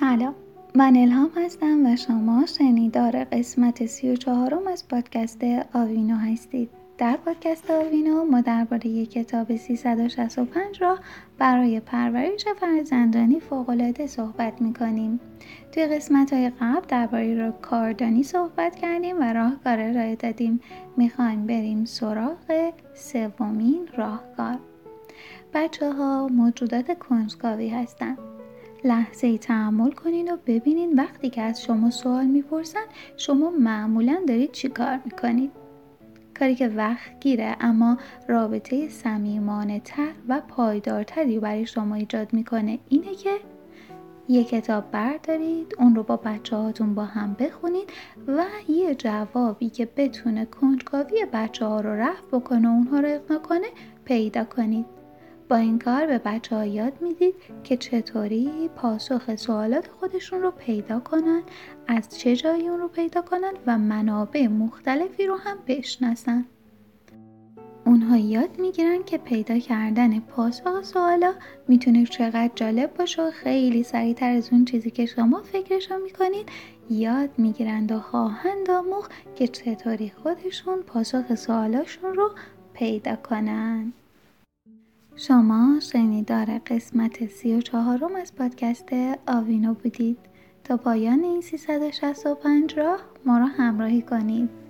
سلام. من الهام هستم و شما شنیدار قسمت سی و چهارم از پادکست آوینو هستید. در پادکست آوینو ما درباره کتاب 365 را برای پرورش فرزندانی فوقالعاده صحبت می‌کنیم. توی قسمت های قبل درباره را کاردانی صحبت کردیم و راهکار ارائه دادیم. می‌خوایم بریم سراغ سومین راهکار. بچه ها موجودات کنجکاوی هستند لحظه تحمل کنید و ببینید وقتی که از شما سوال می‌پرسن شما معمولا دارید چی کار می‌کنید؟ کاری که وقت گیره اما رابطه سمیمانه تر و پایدارتری برای شما ایجاد می‌کنه. اینه که یه کتاب بردارید اون رو با بچه هاتون با هم بخونید و یه جوابی که بتونه کنجکاوی بچه ها رو رفت بکنه و اونها رو اقنا کنه پیدا کنید. با این کار به بچه ها یاد می‌دید که چطوری پاسخ سوالات خودشون رو پیدا کنن از چه جایی اون رو پیدا کنن و منابع مختلفی رو هم بشناسن. اونها یاد می‌گیرن که پیدا کردن پاسخ سوالا می‌تونه چقدر جالب باشه و خیلی سریعتر از اون چیزی که شما فکرش رو می‌کنید یاد می‌گیرند و خواهند آموخت که چطوری خودشون پاسخ سوالاشون رو پیدا کنن. شما شنیدار قسمت سی و چهارم از پادکست آوینو بودید. تا پایان این 365 راه ما را همراهی کنید.